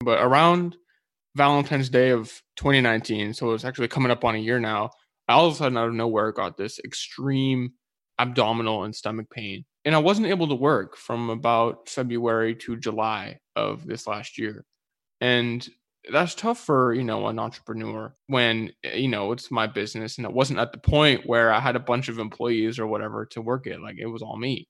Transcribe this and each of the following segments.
But around Valentine's Day of 2019, so it's actually coming up on a year now, I all of a sudden out of nowhere got this extreme abdominal and stomach pain. And I wasn't able to work from about February to July of this last year. And that's tough for, you know, an entrepreneur when, you know, it's my business and it wasn't at the point where I had a bunch of employees or whatever to work it. Like it was all me.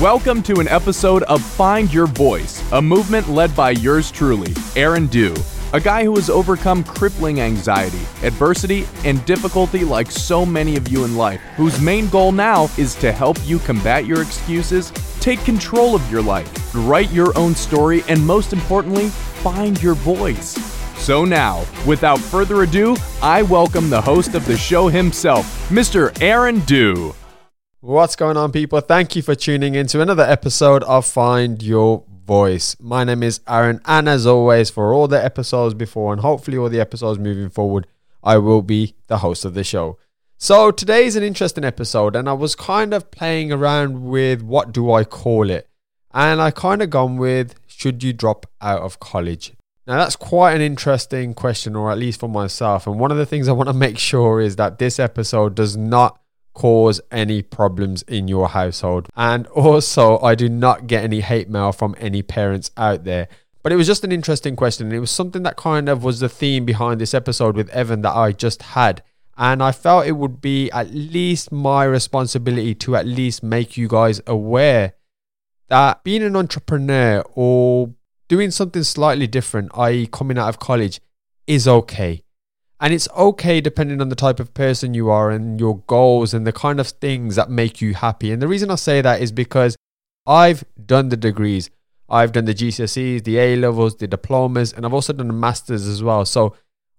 Welcome to an episode of Find Your Voice, a movement led by yours truly, Aaron Dew, a guy who has overcome crippling anxiety, adversity, and difficulty like so many of you in life, whose main goal now is to help you combat your excuses, take control of your life, write your own story, and most importantly, find your voice. So now, without further ado, I welcome the host of the show himself, Mr. Aaron Dew. What's going on, people? Thank you for tuning in to another episode of Find Your Voice. My name is Aaron, and as always, for all the episodes before and hopefully all the episodes moving forward, I will be the host of the show. So today is an interesting episode, and I was kind of playing around with what do I call it, and I kind of gone with should you drop out of college? Now that's quite an interesting question, or at least for myself. And one of the things I want to make sure is that this episode does not cause any problems in your household. And also, I do not get any hate mail from any parents out there. But it was just an interesting question. It was something that kind of was the theme behind this episode with Evan that I just had. And I felt it would be at least my responsibility to at least make you guys aware that being an entrepreneur or doing something slightly different, i.e., coming out of college, is okay. And it's okay depending on the type of person you are and your goals and the kind of things that make you happy. And the reason I say that is because I've done the degrees. I've done the GCSEs, the A levels, the diplomas, and I've also done the masters as well. So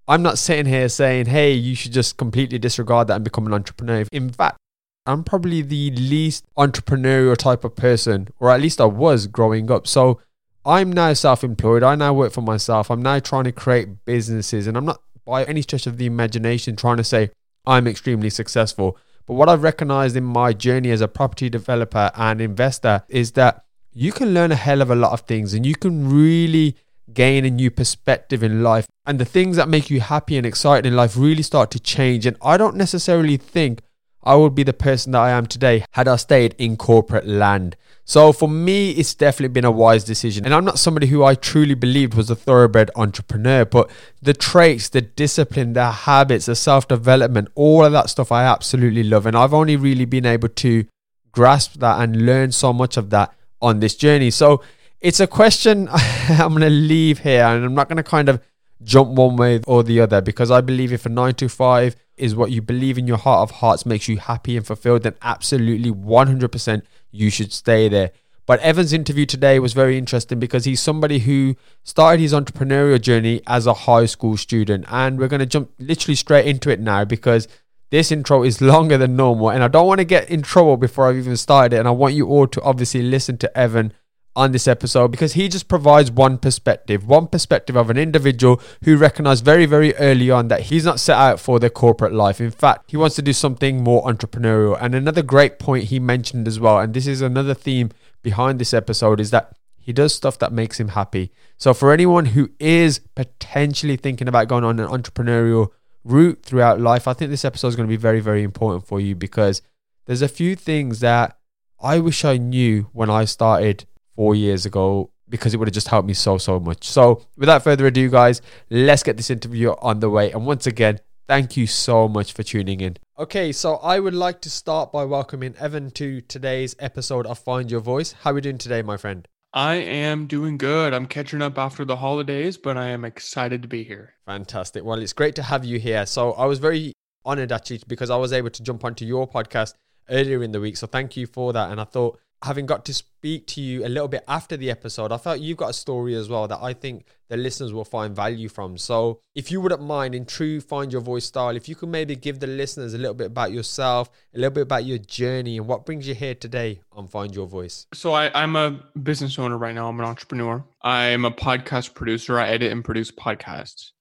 I'm not sitting here saying, hey, you should just completely disregard that and become an entrepreneur. In fact, I'm probably the least entrepreneurial type of person, or at least I was growing up. So I'm now self employed. I now work for myself. I'm now trying to create businesses, and I'm not by any stretch of the imagination trying to say I'm extremely successful. But what I've recognized in my journey as a property developer and investor is that you can learn a hell of a lot of things and you can really gain a new perspective in life. And the things that make you happy and excited in life really start to change. And I don't necessarily think I would be the person that I am today had I stayed in corporate land. So for me, it's definitely been a wise decision. And I'm not somebody who I truly believed was a thoroughbred entrepreneur, but the traits, the discipline, the habits, the self development, all of that stuff I absolutely love. And I've only really been able to grasp that and learn so much of that on this journey. So it's a question I'm going to leave here and I'm not going to kind of jump one way or the other because I believe if a nine to five is what you believe in your heart of hearts makes you happy and fulfilled, then absolutely 100% you should stay there. But Evan's interview today was very interesting because he's somebody who started his entrepreneurial journey as a high school student. And we're going to jump literally straight into it now because this intro is longer than normal. And I don't want to get in trouble before I've even started it. And I want you all to obviously listen to Evan on this episode because he just provides one perspective, one perspective of an individual who recognized very, very early on that he's not set out for the corporate life. In fact, he wants to do something more entrepreneurial. And another great point he mentioned as well, and this is another theme behind this episode, is that he does stuff that makes him happy. So for anyone who is potentially thinking about going on an entrepreneurial route throughout life, I think this episode is going to be very, very important for you because there's a few things that I wish I knew when I started four years ago because it would have just helped me so, so much. So, without further ado, guys, let's get this interview on the way. And once again, thank you so much for tuning in. Okay, so I would like to start by welcoming Evan to today's episode of Find Your Voice. How are we doing today, my friend? I am doing good. I'm catching up after the holidays, but I am excited to be here. Fantastic. Well, it's great to have you here. So, I was very honored actually because I was able to jump onto your podcast earlier in the week. So, thank you for that. And I thought having got to speak to you a little bit after the episode, I felt you've got a story as well that I think the listeners will find value from. So, if you wouldn't mind, in true Find Your Voice style, if you could maybe give the listeners a little bit about yourself, a little bit about your journey, and what brings you here today on Find Your Voice. So, I, I'm a business owner right now, I'm an entrepreneur. I'm a podcast producer, I edit and produce podcasts.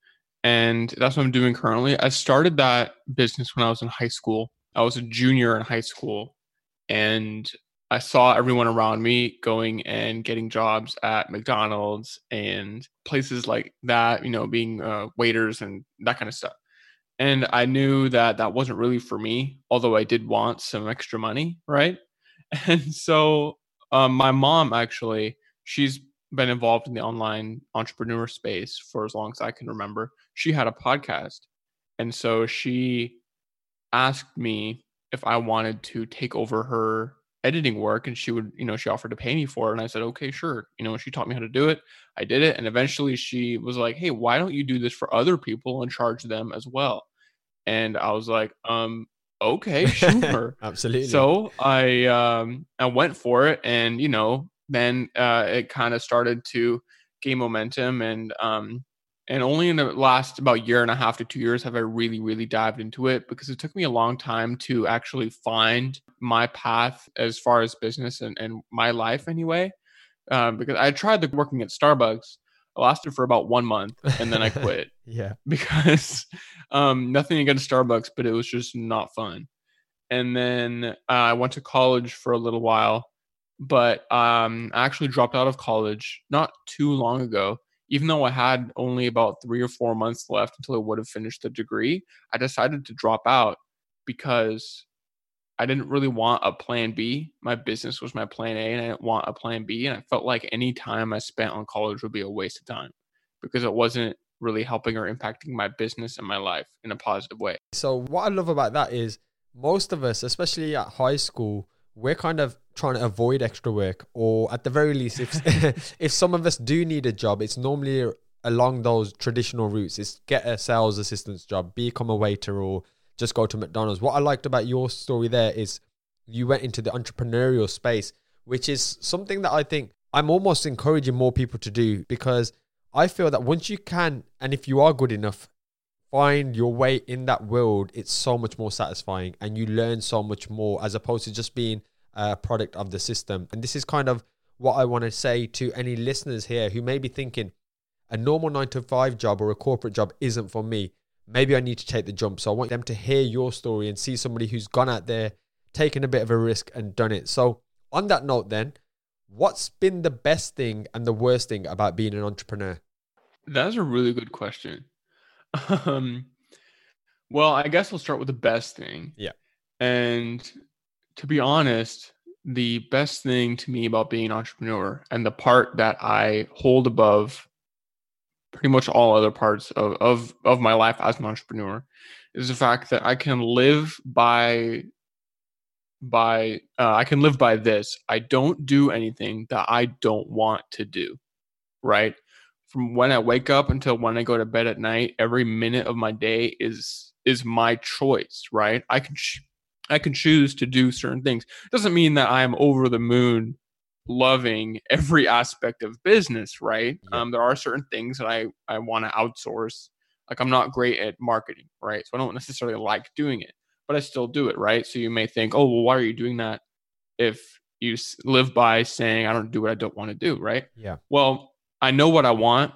And that's what I'm doing currently. I started that business when I was in high school. I was a junior in high school and I saw everyone around me going and getting jobs at McDonald's and places like that, you know, being uh, waiters and that kind of stuff. And I knew that that wasn't really for me, although I did want some extra money, right? And so um, my mom actually, she's been involved in the online entrepreneur space for as long as I can remember. She had a podcast. And so she asked me if I wanted to take over her editing work and she would, you know, she offered to pay me for it. And I said, okay, sure. You know, she taught me how to do it. I did it. And eventually she was like, hey, why don't you do this for other people and charge them as well? And I was like, um, okay, sure. Absolutely. So I um I went for it and you know, then uh it kind of started to gain momentum and um and only in the last about year and a half to two years have I really, really dived into it because it took me a long time to actually find my path as far as business and, and my life anyway. Um, because I tried the working at Starbucks. I lasted for about one month and then I quit yeah. because um, nothing against Starbucks, but it was just not fun. And then uh, I went to college for a little while, but um, I actually dropped out of college not too long ago even though I had only about three or four months left until I would have finished the degree, I decided to drop out because I didn't really want a plan B. My business was my plan A, and I didn't want a plan B. And I felt like any time I spent on college would be a waste of time because it wasn't really helping or impacting my business and my life in a positive way. So, what I love about that is most of us, especially at high school, we're kind of trying to avoid extra work or at the very least if if some of us do need a job it's normally along those traditional routes. It's get a sales assistant's job become a waiter or just go to mcdonald's. What i liked about your story there is you went into the entrepreneurial space which is something that i think i'm almost encouraging more people to do because i feel that once you can and if you are good enough find your way in that world, it's so much more satisfying and you learn so much more as opposed to just being a product of the system. And this is kind of what I want to say to any listeners here who may be thinking a normal nine to five job or a corporate job isn't for me. Maybe I need to take the jump. So I want them to hear your story and see somebody who's gone out there, taken a bit of a risk and done it. So, on that note, then, what's been the best thing and the worst thing about being an entrepreneur? That's a really good question. Um, well, I guess we'll start with the best thing. Yeah. And to be honest, the best thing to me about being an entrepreneur and the part that I hold above pretty much all other parts of, of, of my life as an entrepreneur is the fact that I can live by by uh, I can live by this. I don't do anything that I don't want to do. Right? from when I wake up until when I go to bed at night, every minute of my day is is my choice, right? I can I can choose to do certain things. Doesn't mean that I am over the moon loving every aspect of business, right? Yeah. Um, there are certain things that I I want to outsource. Like I'm not great at marketing, right? So I don't necessarily like doing it, but I still do it, right? So you may think, oh, well, why are you doing that? If you live by saying I don't do what I don't want to do, right? Yeah. Well, I know what I want.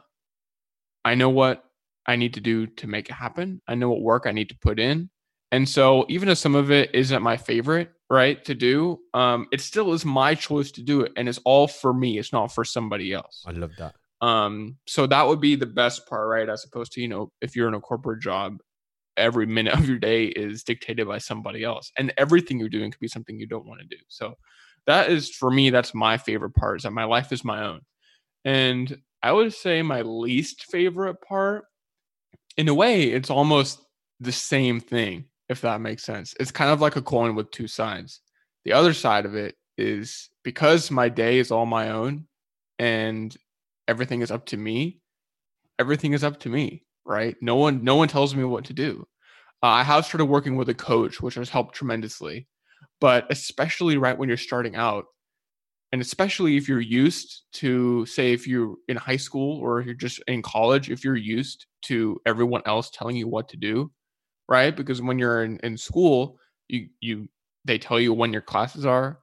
I know what I need to do to make it happen. I know what work I need to put in. And so even if some of it isn't my favorite, right, to do, um, it still is my choice to do it. And it's all for me. It's not for somebody else. I love that. Um, so that would be the best part, right? As opposed to, you know, if you're in a corporate job, every minute of your day is dictated by somebody else. And everything you're doing could be something you don't want to do. So that is for me, that's my favorite part is that my life is my own. And I would say my least favorite part, in a way, it's almost the same thing, if that makes sense. It's kind of like a coin with two sides. The other side of it is because my day is all my own and everything is up to me, everything is up to me, right? No one no one tells me what to do. Uh, I have started working with a coach, which has helped tremendously. But especially right when you're starting out, and especially if you're used to say if you're in high school or you're just in college if you're used to everyone else telling you what to do right because when you're in, in school you you they tell you when your classes are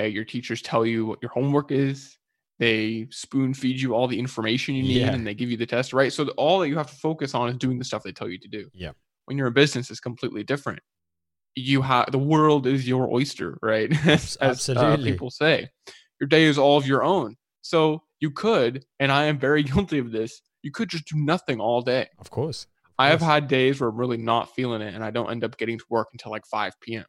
uh, your teachers tell you what your homework is they spoon feed you all the information you need yeah. and they give you the test right so all that you have to focus on is doing the stuff they tell you to do yeah when you're in business it's completely different you have the world is your oyster, right? As, uh, Absolutely. people say, your day is all of your own. So you could, and I am very guilty of this. You could just do nothing all day. Of course. I have had days where I'm really not feeling it, and I don't end up getting to work until like 5 p.m.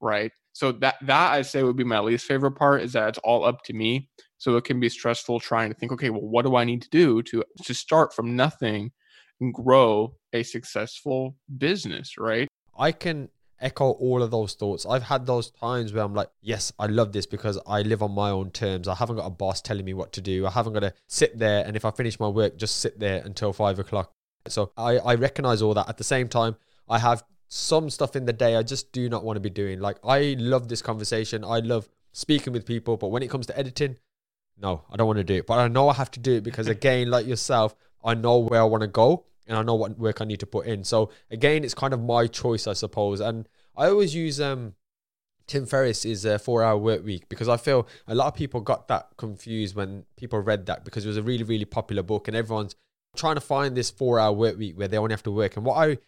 Right. So that that I say would be my least favorite part is that it's all up to me. So it can be stressful trying to think, okay, well, what do I need to do to to start from nothing and grow a successful business, right? I can echo all of those thoughts. I've had those times where I'm like, yes, I love this because I live on my own terms. I haven't got a boss telling me what to do. I haven't got to sit there and if I finish my work, just sit there until five o'clock. So I, I recognize all that. At the same time, I have some stuff in the day I just do not want to be doing. Like I love this conversation. I love speaking with people, but when it comes to editing, no, I don't want to do it. But I know I have to do it because again, like yourself, I know where I want to go and I know what work I need to put in. So again, it's kind of my choice, I suppose. And I always use um Tim Ferriss's uh, four hour work week because I feel a lot of people got that confused when people read that because it was a really, really popular book and everyone's trying to find this four hour work week where they only have to work. And what I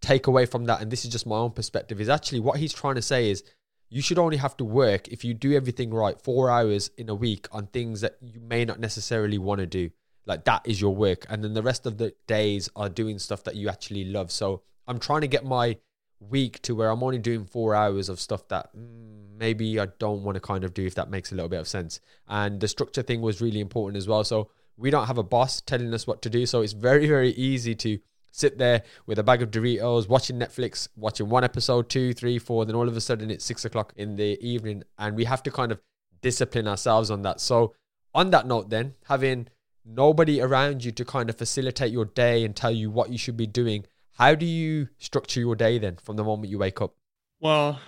take away from that, and this is just my own perspective, is actually what he's trying to say is you should only have to work if you do everything right four hours in a week on things that you may not necessarily want to do. Like that is your work. And then the rest of the days are doing stuff that you actually love. So I'm trying to get my week to where I'm only doing four hours of stuff that mm, maybe I don't want to kind of do, if that makes a little bit of sense. And the structure thing was really important as well. So we don't have a boss telling us what to do. So it's very, very easy to sit there with a bag of Doritos, watching Netflix, watching one episode, two, three, four. Then all of a sudden it's six o'clock in the evening. And we have to kind of discipline ourselves on that. So, on that note, then, having nobody around you to kind of facilitate your day and tell you what you should be doing, how do you structure your day then from the moment you wake up? Well,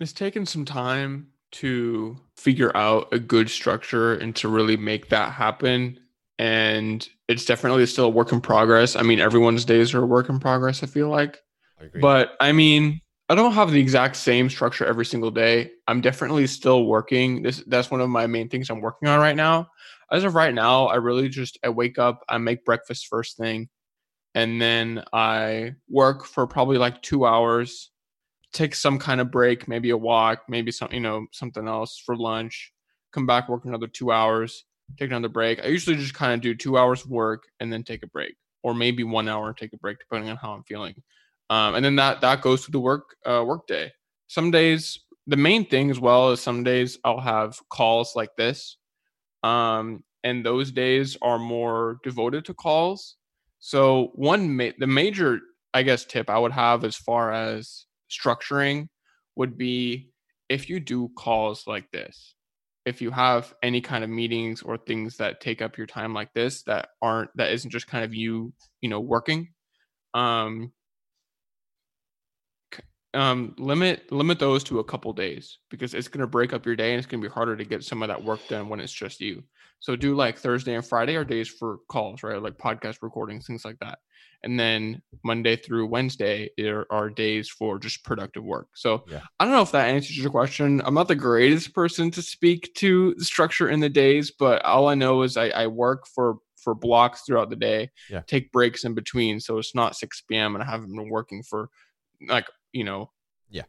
it's taken some time to figure out a good structure and to really make that happen. And it's definitely still a work in progress. I mean, everyone's days are a work in progress, I feel like. I. But I mean, I don't have the exact same structure every single day. I'm definitely still working. This that's one of my main things I'm working on right now. As of right now, I really just I wake up, I make breakfast first thing, and then I work for probably like 2 hours, take some kind of break, maybe a walk, maybe some, you know, something else for lunch, come back work another 2 hours, take another break. I usually just kind of do 2 hours of work and then take a break or maybe 1 hour and take a break depending on how I'm feeling um, and then that that goes through the work uh, work day. Some days, the main thing as well is some days I'll have calls like this, um, and those days are more devoted to calls. So one ma- the major I guess tip I would have as far as structuring would be if you do calls like this, if you have any kind of meetings or things that take up your time like this that aren't that isn't just kind of you you know working um um, limit limit those to a couple days because it's going to break up your day and it's going to be harder to get some of that work done when it's just you. So do like Thursday and Friday are days for calls, right? Like podcast recordings, things like that. And then Monday through Wednesday there are days for just productive work. So Yeah. I don't know if that answers your question. I'm not the greatest person to speak to the structure in the days, but all I know is I, I work for for blocks throughout the day, Yeah. take breaks in between. So it's not 6 p.m. and I haven't been working for like you know Yeah.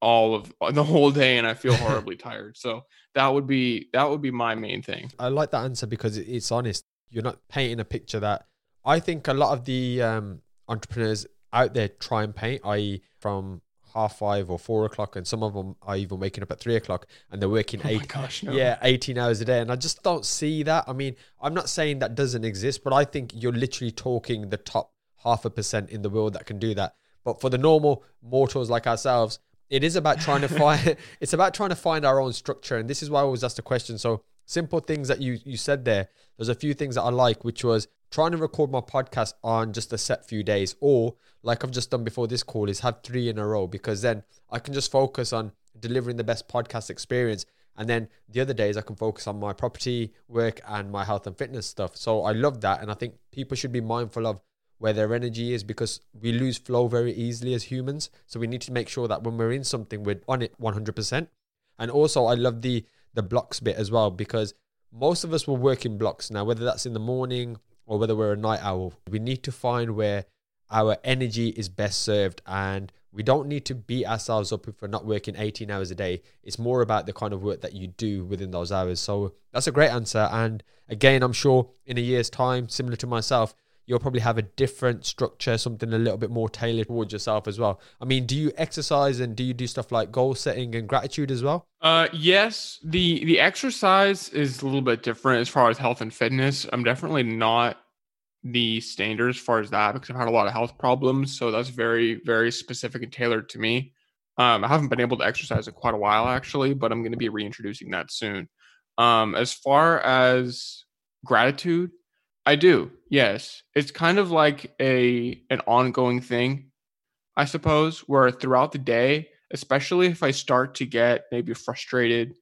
all of uh, the whole day and i feel horribly tired so that would be that would be my main thing I like that answer because it's honest. You're not painting a picture that I think a lot of the um, entrepreneurs out there try and paint, i.e., from half five or four o'clock, and some of them are even waking up at three o'clock and they're working oh my gosh no. yeah, 18 hours a day. And I just don't see that. I mean, I'm not saying that doesn't exist, but I think you're literally talking the top half a percent in the world that can do that. But for the normal mortals like ourselves, it is about trying to find it's about trying to find our own structure. And this is why I always ask the question. So simple things that you you said there. There's a few things that I like, which was trying to record my podcast on just a set few days, or like I've just done before this call, is have three in a row because then I can just focus on delivering the best podcast experience. And then the other days I can focus on my property work and my health and fitness stuff. So I love that. And I think people should be mindful of where their energy is because we lose flow very easily as humans. So we need to make sure that when we're in something, we're on it 100%. And also, I love the the blocks bit as well because most of us will work in blocks now, whether that's in the morning or whether we're a night owl. We need to find where our energy is best served and we don't need to beat ourselves up if we're not working 18 hours a day. It's more about the kind of work that you do within those hours. So that's a great answer. And again, I'm sure in a year's time, similar to myself, you'll probably have a different structure, something a little bit more tailored towards yourself as well. I mean, do you exercise and do you do stuff like goal setting and gratitude as well? Uh, yes. The the exercise is a little bit different as far as health and fitness. I'm definitely not the standard as far as that because I've had a lot of health problems. So that's very, very specific and tailored to me. Um, I haven't been able to exercise in quite a while actually, but I'm going to be reintroducing that soon. Um, as far as gratitude, I do. Yes, it's kind of like a an ongoing thing, I suppose, where throughout the day, especially if I start to get maybe frustrated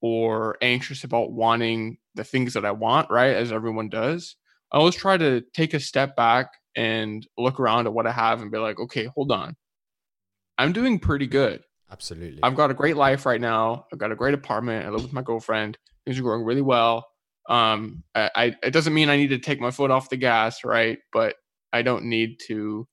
or anxious about wanting the things that I want, right, as everyone does, I always try to take a step back and look around at what I have and be like, okay, hold on. I'm doing pretty good. Absolutely. I've got a great life right now. I've got a great apartment. I live with my girlfriend. Things are going really well. Um, I, I it doesn't mean I need to take my foot off the gas, right? But I don't need to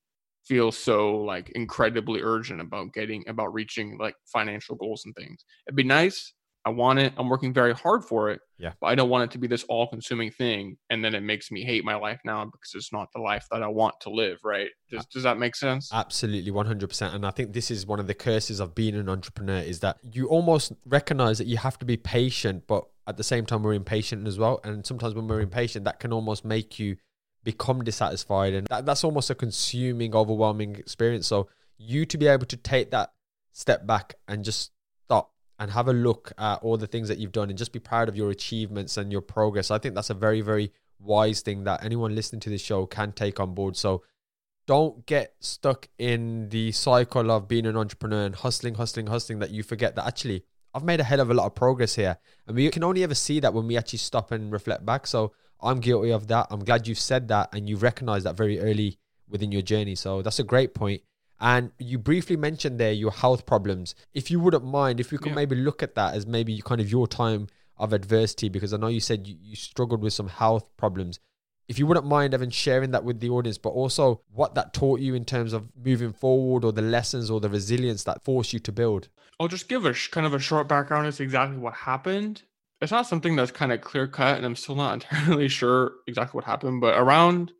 feel so like incredibly urgent about getting about reaching like financial goals and things. It'd be nice I want it. I'm working very hard for it. Yeah. But I don't want it to be this all consuming thing. And then it makes me hate my life now because it's not the life that I want to live. Right. Does, does that make sense? Absolutely. 100%. And I think this is one of the curses of being an entrepreneur is that you almost recognize that you have to be patient, but at the same time, we're impatient as well. And sometimes when we're impatient, that can almost make you become dissatisfied. And that, that's almost a consuming, overwhelming experience. So you to be able to take that step back and just and have a look at all the things that you've done and just be proud of your achievements and your progress. I think that's a very, very wise thing that anyone listening to this show can take on board. So don't get stuck in the cycle of being an entrepreneur and hustling, hustling, hustling that you forget that actually I've made a hell of a lot of progress here. And we can only ever see that when we actually stop and reflect back. So I'm guilty of that. I'm glad you've said that and you recognize that very early within your journey. So that's a great point. And you briefly mentioned there your health problems. If you wouldn't mind, if we could yeah. maybe look at that as maybe kind of your time of adversity, because I know you said you, you struggled with some health problems. If you wouldn't mind, Evan, sharing that with the audience, but also what that taught you in terms of moving forward or the lessons or the resilience that forced you to build. I'll just give a sh- kind of a short background as exactly what happened. It's not something that's kind of clear cut, and I'm still not entirely sure exactly what happened, but around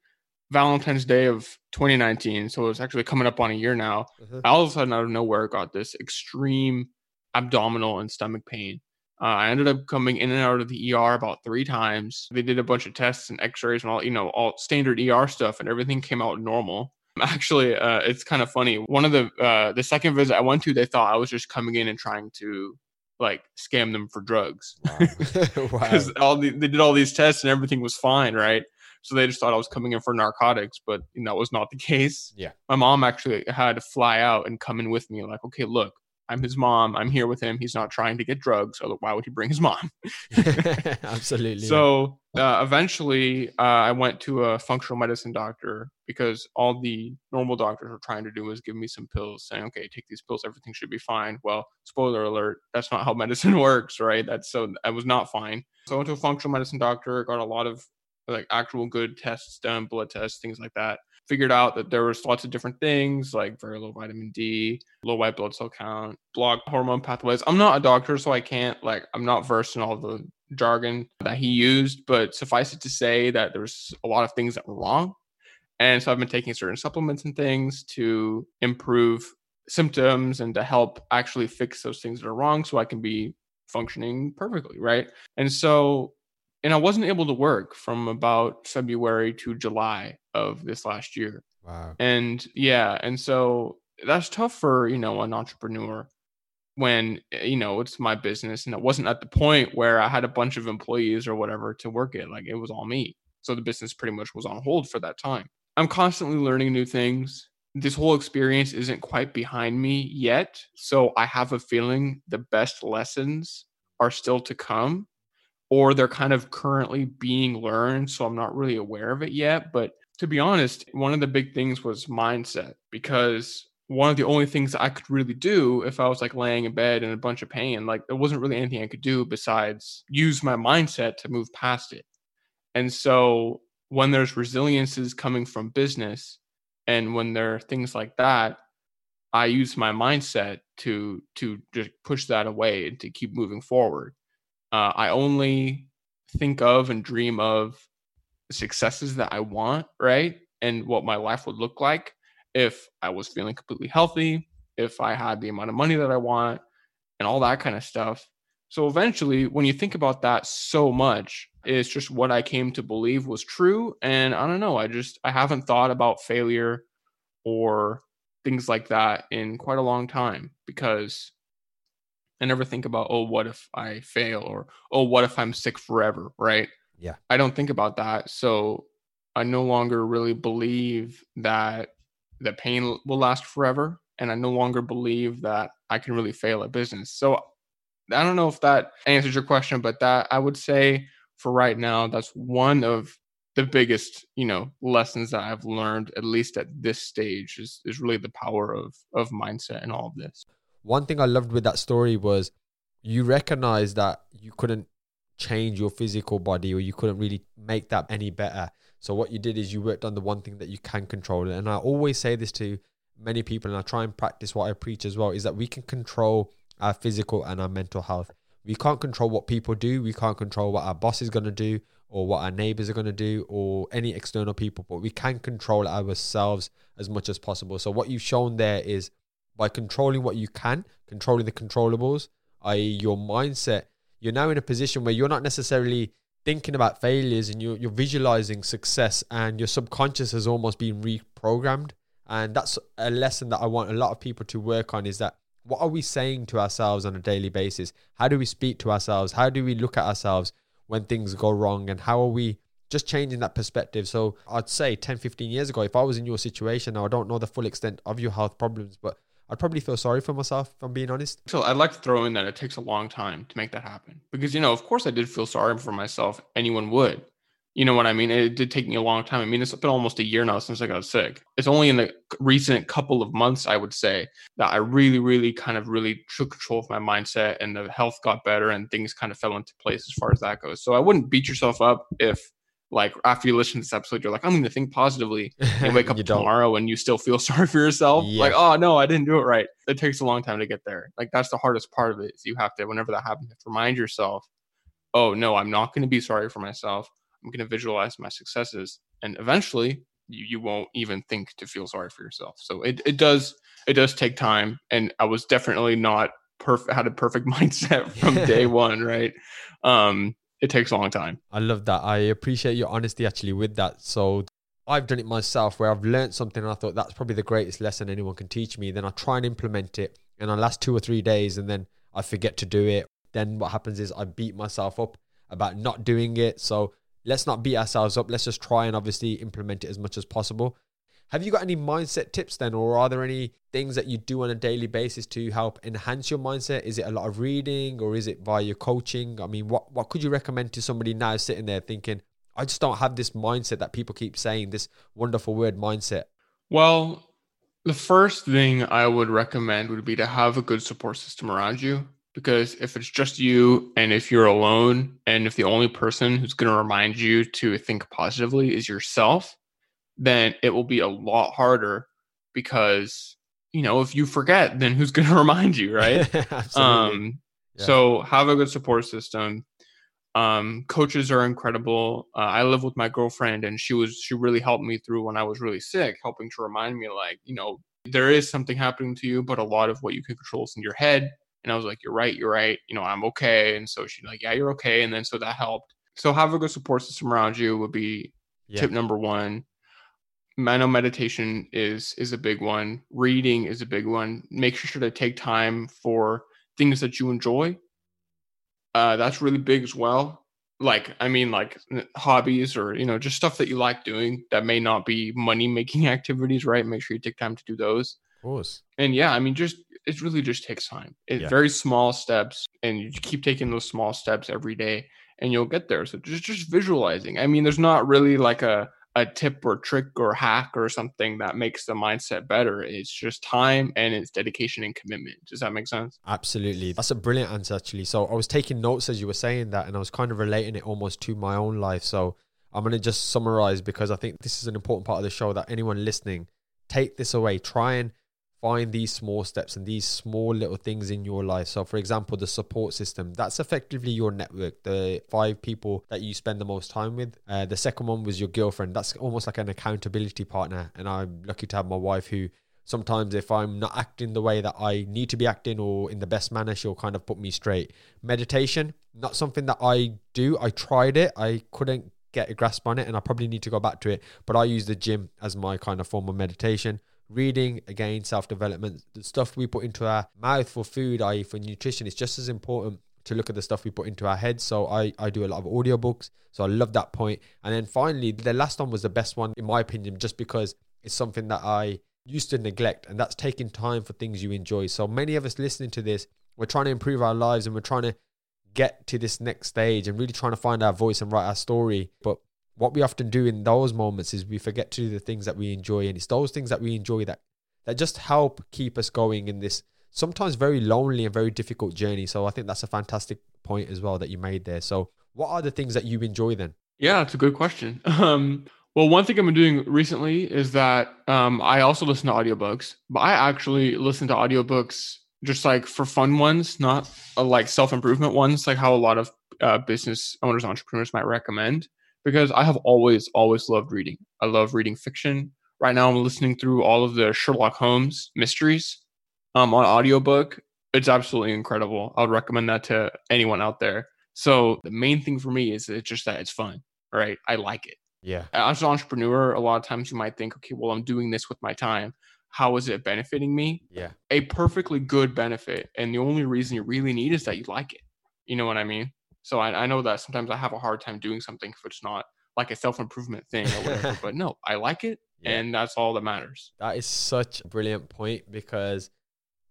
Valentine's Day of 2019, so it's actually coming up on a year now. Mm-hmm. All of a sudden, out of nowhere, got this extreme abdominal and stomach pain. Uh, I ended up coming in and out of the ER about three times. They did a bunch of tests and X-rays and all, you know, all standard ER stuff, and everything came out normal. Actually, uh, it's kind of funny. One of the uh, the second visit I went to, they thought I was just coming in and trying to like scam them for drugs because wow. all the, they did all these tests and everything was fine, right? So they just thought I was coming in for narcotics, but you know, that was not the case. Yeah. My mom actually had to fly out and come in with me, like, okay, look, I'm his mom. I'm here with him. He's not trying to get drugs. So why would he bring his mom? Absolutely. So uh, eventually, uh, I went to a functional medicine doctor because all the normal doctors were trying to do was give me some pills, saying, "Okay, take these pills. Everything should be fine." Well, spoiler alert: that's not how medicine works, right? That's so I was not fine. So I went to a functional medicine doctor, got a lot of like actual good tests done, blood tests, things like that. Figured out that there was lots of different things like very low vitamin D, low white blood cell count, block hormone pathways. I'm not a doctor, so I can't like I'm not versed in all the jargon that he used, but suffice it to say that there's a lot of things that were wrong. And so I've been taking certain supplements and things to improve symptoms and to help actually fix those things that are wrong so I can be functioning perfectly, right? And so and I wasn't able to work from about February to July of this last year. Wow. And yeah, and so that's tough for, you know, an entrepreneur when, you know, it's my business and it wasn't at the point where I had a bunch of employees or whatever to work it. Like it was all me. So the business pretty much was on hold for that time. I'm constantly learning new things. This whole experience isn't quite behind me yet. So I have a feeling the best lessons are still to come or they're kind of currently being learned. So I'm not really aware of it yet. But to be honest, one of the big things was mindset because one of the only things I could really do if I was like laying in bed in a bunch of pain, like there wasn't really anything I could do besides use my mindset to move past it. And so when there's resiliences coming from business and when there are things like that, I use my mindset to to just push that away and to keep moving forward. Uh, I only think of and dream of successes that I want, right? And what my life would look like if I was feeling completely healthy, if I had the amount of money that I want, and all that kind of stuff. So eventually, when you think about that so much, it's just what I came to believe was true. And I don't know, I just, I haven't thought about failure or things like that in quite a long time because I never think about, oh, what if I fail or, oh, what if I'm sick forever, right? Yeah. I don't think about that. So I no longer really believe that the pain will last forever. And I no longer believe that I can really fail at business. So I don't know if that answers your question, but that I would say for right now, that's one of the biggest, you know, lessons that I've learned, at least at this stage, is is really the power of of mindset and all of this. One thing I loved with that story was you recognize that you couldn't change your physical body or you couldn't really make that any better. So what you did is you worked on the one thing that you can control. And I always say this to many people and I try and practice what I preach as well is that we can control our physical and our mental health. We can't control what people do. We can't control what our boss is going to do or what our neighbors are going to do or any external people, but we can control ourselves as much as possible. So, what you've shown there is by controlling what you can, controlling the controllables, i.e., your mindset, you're now in a position where you're not necessarily thinking about failures and you're, you're visualizing success, and your subconscious has almost been reprogrammed. And that's a lesson that I want a lot of people to work on is that what are we saying to ourselves on a daily basis? How do we speak to ourselves? How do we look at ourselves when things go wrong? And how are we just changing that perspective? So I'd say 10, 15 years ago, if I was in your situation, now I don't know the full extent of your health problems, but I'd probably feel sorry for myself, if I'm being honest. So I'd like to throw in that it takes a long time to make that happen because, you know, of course I did feel sorry for myself. Anyone would. You know what I mean? It did take me a long time. I mean, it's been almost a year now since I got sick. It's only in the recent couple of months, I would say, that I really, really kind of really took control of my mindset and the health got better and things kind of fell into place as far as that goes. So I wouldn't beat yourself up if like after you listen to this episode, you're like, I'm going to think positively. And wake up tomorrow and you still feel sorry for yourself. Yeah. Like, oh no, I didn't do it right. It takes a long time to get there. Like that's the hardest part of it. Is you have to, whenever that happens, remind yourself, oh no, I'm not going to be sorry for myself. I'm going to visualize my successes, and eventually, you, you won't even think to feel sorry for yourself. So it, it does it does take time, and I was definitely not perfect had a perfect mindset from day one, right? Um, it takes a long time. I love that. I appreciate your honesty actually with that. So I've done it myself where I've learned something and I thought that's probably the greatest lesson anyone can teach me. Then I try and implement it and I last two or three days and then I forget to do it. Then what happens is I beat myself up about not doing it. So let's not beat ourselves up. Let's just try and obviously implement it as much as possible. Have you got any mindset tips then, or are there any things that you do on a daily basis to help enhance your mindset? Is it a lot of reading or is it via your coaching? I mean, what, what could you recommend to somebody now sitting there thinking, I just don't have this mindset that people keep saying, this wonderful word mindset? Well, the first thing I would recommend would be to have a good support system around you because if it's just you and if you're alone and if the only person who's going to remind you to think positively is yourself then it will be a lot harder because you know if you forget then who's going to remind you right um yeah. so have a good support system um coaches are incredible uh, i live with my girlfriend and she was she really helped me through when i was really sick helping to remind me like you know there is something happening to you but a lot of what you can control is in your head and I was like, you're right, you're right. You know, I'm okay. And so she's like, yeah, you're okay. And then so that helped. So have a good support system around you would be yeah. tip number one. I know meditation is is a big one. Reading is a big one. Make sure to take time for things that you enjoy. Uh, that's really big as well. Like, I mean, like hobbies or you know, just stuff that you like doing that may not be money making activities, right? Make sure you take time to do those. Of course. And yeah, I mean, just it really just takes time. It's yeah. very small steps, and you keep taking those small steps every day, and you'll get there. So just just visualizing. I mean, there's not really like a a tip or trick or hack or something that makes the mindset better. It's just time and it's dedication and commitment. Does that make sense? Absolutely. That's a brilliant answer, actually. So I was taking notes as you were saying that, and I was kind of relating it almost to my own life. So I'm going to just summarize because I think this is an important part of the show that anyone listening take this away. Try and find these small steps and these small little things in your life. So, for example, the support system that's effectively your network, the five people that you spend the most time with. Uh, the second one was your girlfriend. That's almost like an accountability partner. And I'm lucky to have my wife who sometimes if i'm not acting the way that i need to be acting or in the best manner she'll kind of put me straight meditation not something that i do i tried it i couldn't get a grasp on it and i probably need to go back to it but i use the gym as my kind of form of meditation reading again self-development the stuff we put into our mouth for food i.e for nutrition is just as important to look at the stuff we put into our heads so i i do a lot of audiobooks so i love that point and then finally the last one was the best one in my opinion just because it's something that i used to neglect, and that's taking time for things you enjoy. So many of us listening to this, we're trying to improve our lives and we're trying to get to this next stage and really trying to find our voice and write our story. But what we often do in those moments is we forget to do the things that we enjoy, and it's those things that we enjoy that that just help keep us going in this sometimes very lonely and very difficult journey. So I think that's a fantastic point as well that you made there. So what are the things that you enjoy then? Yeah, it's a good question. Um, well, one thing I've been doing recently is that um, I also listen to audiobooks, but I actually listen to audiobooks just like for fun ones, not uh, like self improvement ones, like how a lot of uh, business owners, entrepreneurs might recommend. Because I have always, always loved reading. I love reading fiction. Right now, I'm listening through all of the Sherlock Holmes mysteries um, on audiobook. It's absolutely incredible. I would recommend that to anyone out there. So the main thing for me is it's just that it's fun, right? I like it. Yeah. As an entrepreneur, a lot of times you might think, okay, well, I'm doing this with my time. How is it benefiting me? Yeah. A perfectly good benefit. And the only reason you really need is that you like it. You know what I mean? So I, I know that sometimes I have a hard time doing something if it's not like a self improvement thing or whatever. but no, I like it. Yeah. And that's all that matters. That is such a brilliant point because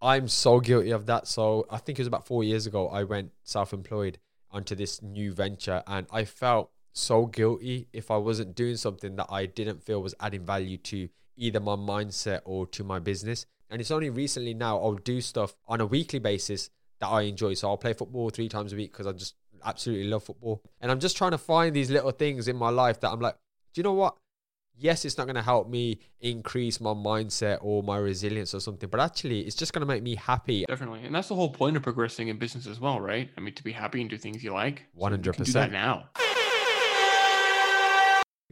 I'm so guilty of that. So I think it was about four years ago, I went self employed onto this new venture and I felt so guilty if I wasn't doing something that I didn't feel was adding value to either my mindset or to my business. And it's only recently now I'll do stuff on a weekly basis that I enjoy. So I'll play football three times a week because I just absolutely love football. And I'm just trying to find these little things in my life that I'm like, do you know what? Yes, it's not going to help me increase my mindset or my resilience or something, but actually, it's just going to make me happy. Definitely. And that's the whole point of progressing in business as well, right? I mean, to be happy and do things you like. 100%. So do that now.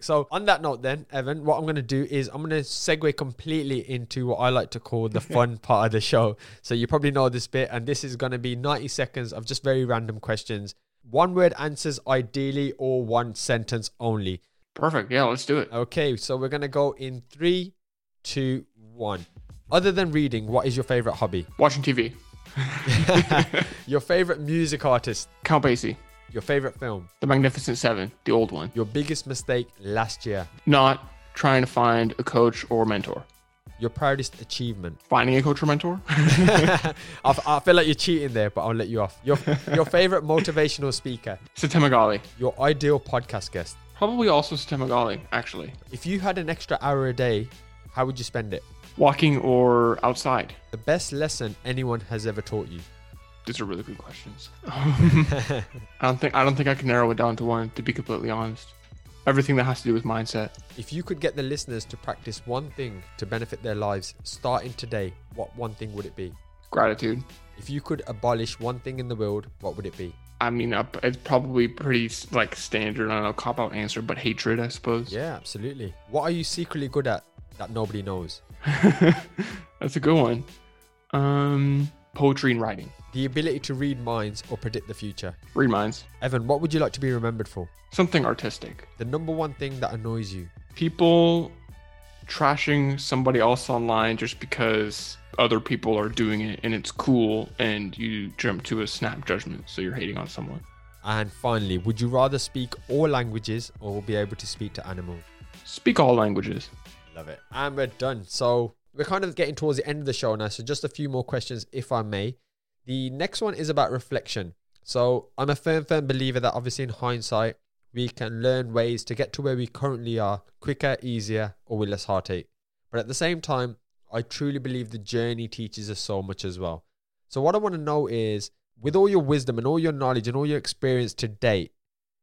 So, on that note, then, Evan, what I'm going to do is I'm going to segue completely into what I like to call the fun part of the show. So, you probably know this bit, and this is going to be 90 seconds of just very random questions. One word answers ideally, or one sentence only. Perfect. Yeah, let's do it. Okay, so we're going to go in three, two, one. Other than reading, what is your favorite hobby? Watching TV. your favorite music artist? Count Basie. Your favorite film? The Magnificent Seven, the old one. Your biggest mistake last year? Not trying to find a coach or mentor. Your proudest achievement? Finding a coach or mentor. I, I feel like you're cheating there, but I'll let you off. Your your favorite motivational speaker? Satem Gali. Your ideal podcast guest? Probably also Satem Gali, actually. If you had an extra hour a day, how would you spend it? Walking or outside. The best lesson anyone has ever taught you? These are really good questions. I don't think I don't think I can narrow it down to one. To be completely honest, everything that has to do with mindset. If you could get the listeners to practice one thing to benefit their lives starting today, what one thing would it be? Gratitude. If you could abolish one thing in the world, what would it be? I mean, it's probably pretty like standard. I don't know, cop out answer, but hatred, I suppose. Yeah, absolutely. What are you secretly good at that nobody knows? That's a good one. Um, poetry and writing. The ability to read minds or predict the future. Read minds. Evan, what would you like to be remembered for? Something artistic. The number one thing that annoys you. People trashing somebody else online just because other people are doing it and it's cool and you jump to a snap judgment so you're hating on someone. And finally, would you rather speak all languages or be able to speak to animals? Speak all languages. Love it. And we're done. So we're kind of getting towards the end of the show now. So just a few more questions, if I may. The next one is about reflection. So I'm a firm, firm believer that obviously in hindsight, we can learn ways to get to where we currently are quicker, easier, or with less heartache. But at the same time, I truly believe the journey teaches us so much as well. So what I want to know is, with all your wisdom and all your knowledge and all your experience to date,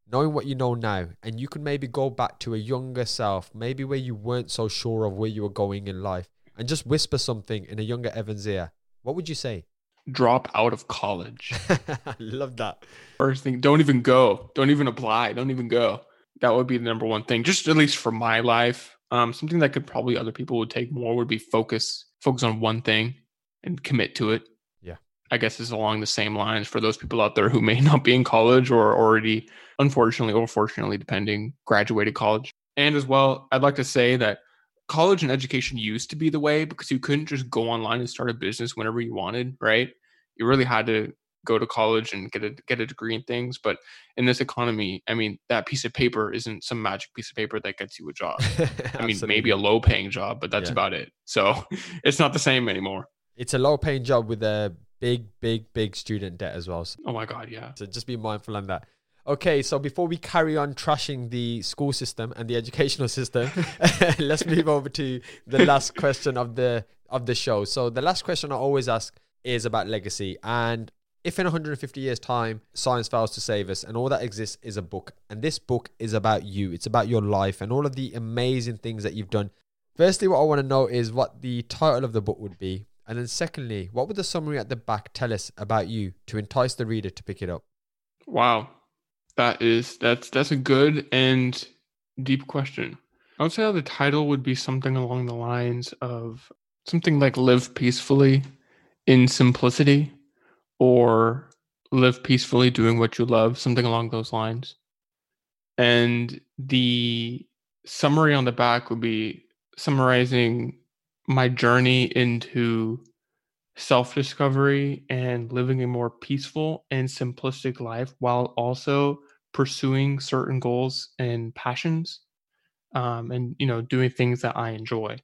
knowing what you know now, and you can maybe go back to a younger self, maybe where you weren't so sure of where you were going in life, and just whisper something in a younger Evan's ear, what would you say? Drop out of college. I love that. First thing, don't even go. Don't even apply. Don't even go. That would be the number one thing, just at least for my life. Um, something that could probably other people would take more would be focus, focus on one thing and commit to it. Yeah. I guess is along the same lines for those people out there who may not be in college or already, unfortunately or fortunately, depending, graduated college. And as well, I'd like to say that college and education used to be the way because you couldn't just go online and start a business whenever you wanted, right? You really had to go to college and get a get a degree in things. But in this economy, I mean, that piece of paper isn't some magic piece of paper that gets you a job. I mean, maybe a low paying job, but that's Yeah. about it. So it's not the same anymore. It's a low paying job with a big, big, big student debt as well. So, Oh my god, yeah. so just be mindful on that. Okay, so before we carry on trashing the school system and the educational system, let's move over to the last question of the of the show. So the last question I always ask is about legacy and if in 150 years time science fails to save us and all that exists is a book and this book is about you it's about your life and all of the amazing things that you've done firstly what i want to know is what the title of the book would be and then secondly what would the summary at the back tell us about you to entice the reader to pick it up Wow. That is that's that's a good and deep question. I would say the title would be something along the lines of something like live peacefully in simplicity or live peacefully doing what you love, something along those lines. And the summary on the back would be summarizing my journey into self discovery and living a more peaceful and simplistic life while also pursuing certain goals and passions um, and you know doing things that i enjoy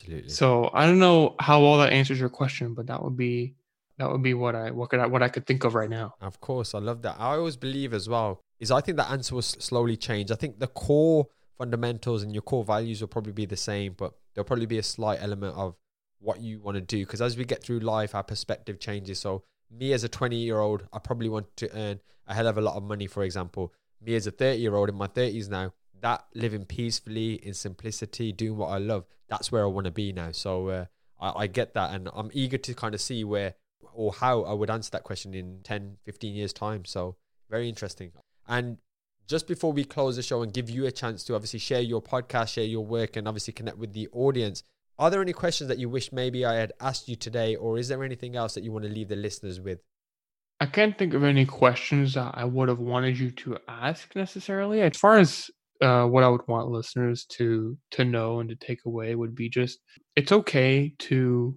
absolutely so i don't know how well that answers your question but that would be that would be what i what could i what i could think of right now Of course, I love that. I always believe as well is I think the answer will slowly change. I think the core fundamentals and your core values will probably be the same, but there'll probably be a slight element of what you want to do because as we get through life, our perspective changes. So me as a 20 year old, I probably want to earn a hell of a lot of money, for example. Me as a 30 year old in my 30s now, that living peacefully in simplicity, doing what I love, that's where I want to be now. So uh, I, I get that. And I'm eager to kind of see where or how I would answer that question in 10, 15 years' time. So very interesting. And just before we close the show and give you a chance to obviously share your podcast, share your work, and obviously connect with the audience, are there any questions that you wish maybe I had asked you today, or is there anything else that you want to leave the listeners with? i can't think of any questions that i would have wanted you to ask necessarily as far as uh, what i would want listeners to to know and to take away would be just it's okay to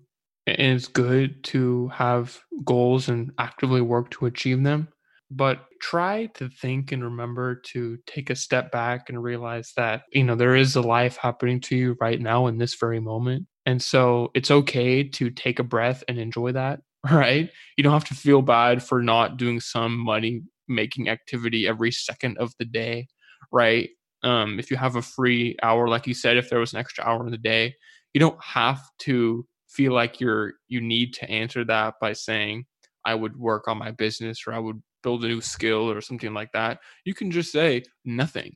and it's good to have goals and actively work to achieve them but try to think and remember to take a step back and realize that you know there is a life happening to you right now in this very moment and so it's okay to take a breath and enjoy that right? You don't have to feel bad for not doing some money making activity every second of the day right? Um if you have a free hour like you said if there was an extra hour in the day you don't have to feel like you're you need to answer that by saying i would work on my business or i would build a new skill or something like that you can just say nothing.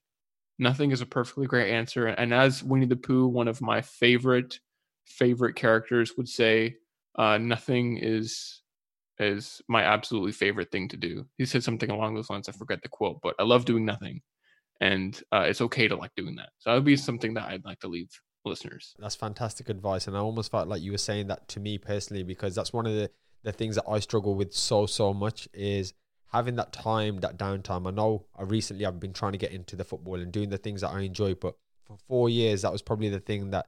Nothing is a perfectly great answer and as winnie the pooh one of my favorite favorite characters would say uh, nothing is is my absolutely favorite thing to do. He said something along those lines i forget the quote but i love doing nothing and uh, it's okay to like doing that. So that would be something that i'd like to leave listeners. That's fantastic advice. And I almost felt like you were saying that to me personally, because that's one of the, the things that I struggle with so, so much is having that time, that downtime. I know I recently I've been trying to get into the football and doing the things that I enjoy, but for four years, that was probably the thing that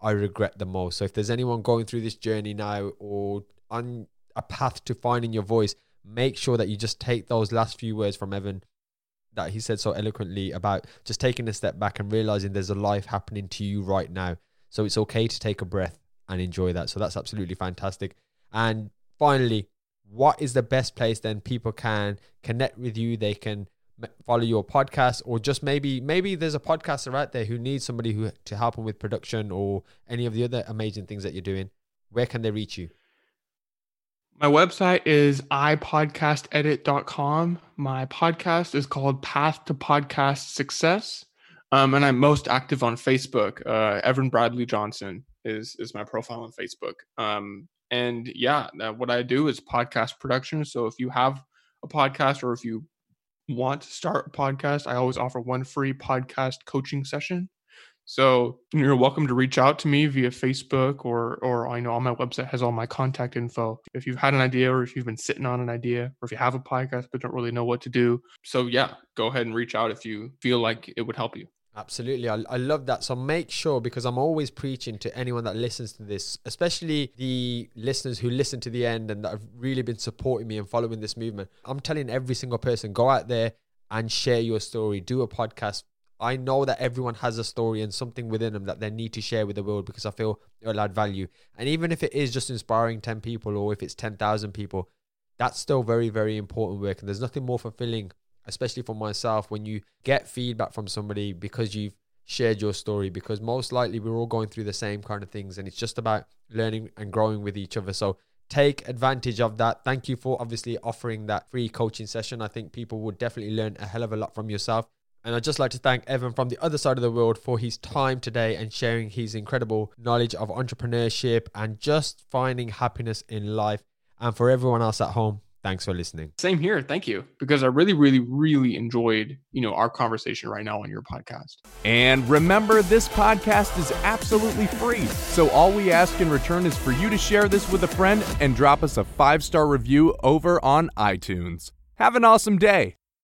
I regret the most. So if there's anyone going through this journey now or on a path to finding your voice, make sure that you just take those last few words from Evan that he said so eloquently about just taking a step back and realizing there's a life happening to you right now. So it's okay to take a breath and enjoy that. So that's absolutely fantastic. And finally, what is the best place then people can connect with you? They can follow your podcast or just maybe maybe there's a podcaster out there who needs somebody who to help them with production or any of the other amazing things that you're doing. Where can they reach you? My website is ipodcastedit.com. My podcast is called Path to Podcast Success. Um, and I'm most active on Facebook, uh, Evan Bradley Johnson. is is my profile on Facebook. Um, and yeah, what I do is podcast production. So if you have a podcast or if you want to start a podcast, I always offer one free podcast coaching session. So you're welcome to reach out to me via Facebook or or I know on my website has all my contact info. If you've had an idea or if you've been sitting on an idea or if you have a podcast but don't really know what to do. So yeah, go ahead and reach out if you feel like it would help you. Absolutely. I, I love that. So make sure, because I'm always preaching to anyone that listens to this, especially the listeners who listen to the end and that have really been supporting me and following this movement. I'm telling every single person go out there and share your story, do a podcast. I know that everyone has a story and something within them that they need to share with the world because I feel it'll add value. And even if it is just inspiring 10 people or if it's 10,000 people, that's still very, very important work. And there's nothing more fulfilling especially for myself, when you get feedback from somebody because you've shared your story, because most likely we're all going through the same kind of things and it's just about learning and growing with each other. So take advantage of that. Thank you for obviously offering that free coaching session. I think people would definitely learn a hell of a lot from yourself. And I'd just like to thank Evan from the other side of the world for his time today and sharing his incredible knowledge of entrepreneurship and just finding happiness in life. And for everyone else at home, Thanks for listening. Same here. Thank you. Because I really, really, really enjoyed, you know, our conversation right now on your podcast. And remember, this podcast is absolutely free. So all we ask in return is for you to share this with a friend and drop us a five star review over on iTunes. Have an awesome day.